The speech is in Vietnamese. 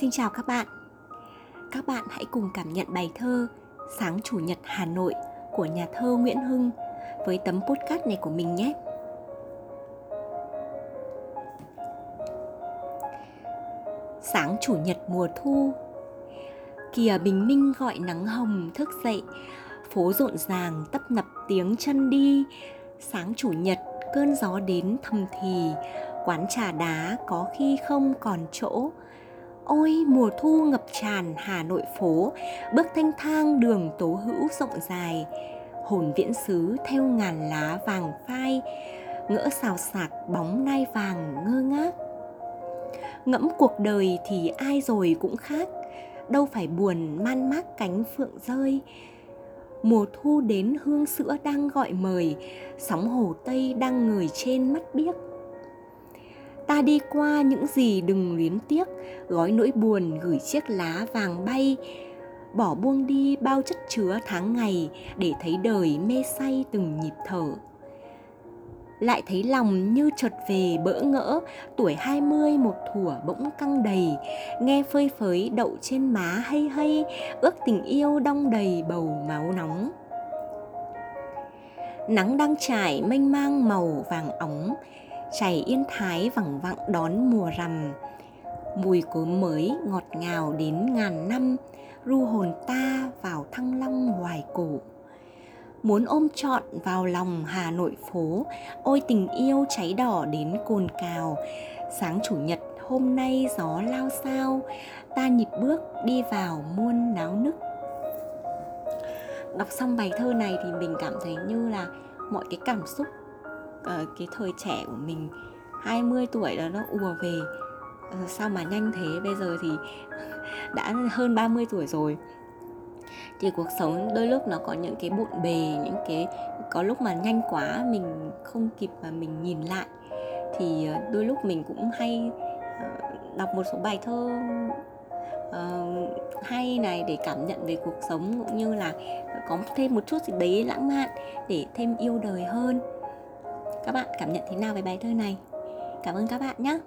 Xin chào các bạn. Các bạn hãy cùng cảm nhận bài thơ Sáng Chủ nhật Hà Nội của nhà thơ Nguyễn Hưng với tấm podcast này của mình nhé. Sáng Chủ nhật mùa thu, Kìa bình minh gọi nắng hồng thức dậy, Phố rộn ràng tấp nập tiếng chân đi Sáng Chủ nhật, cơn gió đến thầm thì, Quán trà đá có khi không còn chỗ Ôi, mùa thu ngập tràn Hà Nội phố, Bước thanh thang đường tố hữu rộng dài. Hồn viễn xứ theo ngàn lá vàng phai, Ngỡ xào sạc bóng nai vàng ngơ ngác. Ngẫm cuộc đời thì ai rồi cũng khác, Đâu phải buồn man mác cánh phượng rơi. Mùa thu đến hương sữa đang gọi mời, Sóng hồ Tây đang ngời trên mắt biếc ta đi qua những gì đừng luyến tiếc. Gói nỗi buồn gửi chiếc lá vàng bay. Bỏ buông đi bao chất chứa tháng ngày để thấy đời mê say từng nhịp thở. Lại thấy lòng như chợt về bỡ ngỡ, tuổi hai mươi một thủa bỗng căng đầy. Nghe phơi phới đậu trên má hay hay, ước tình yêu đong đầy bầu máu nóng. Nắng đang trải mênh mang màu vàng óng chảy yên thái vẳng vặng đón mùa rằm. Mùi cốm mới ngọt ngào đến ngàn năm, ru hồn ta vào thăng long hoài cổ. Muốn ôm trọn vào lòng hà nội phố, ôi tình yêu cháy đỏ đến cồn cào. Sáng chủ nhật hôm nay gió lao sao, ta nhịp bước đi vào muôn náo nức. Đọc xong bài thơ này thì mình cảm thấy như là mọi cái cảm xúc uh, cái thời trẻ của mình 20 tuổi đó nó ùa về. Uh, sao mà nhanh thế? Bây giờ thì đã hơn 30 tuổi rồi. Thì cuộc sống đôi lúc nó có những cái bộn bề những cái có lúc mà nhanh quá mình không kịp mà mình nhìn lại. Thì uh, đôi lúc mình cũng hay uh, đọc một số bài thơ uh, hay này để cảm nhận về cuộc sống cũng như là có thêm một chút gì đấy lãng mạn để thêm yêu đời hơn các bạn cảm nhận thế nào về bài thơ này? Cảm ơn các bạn nhé!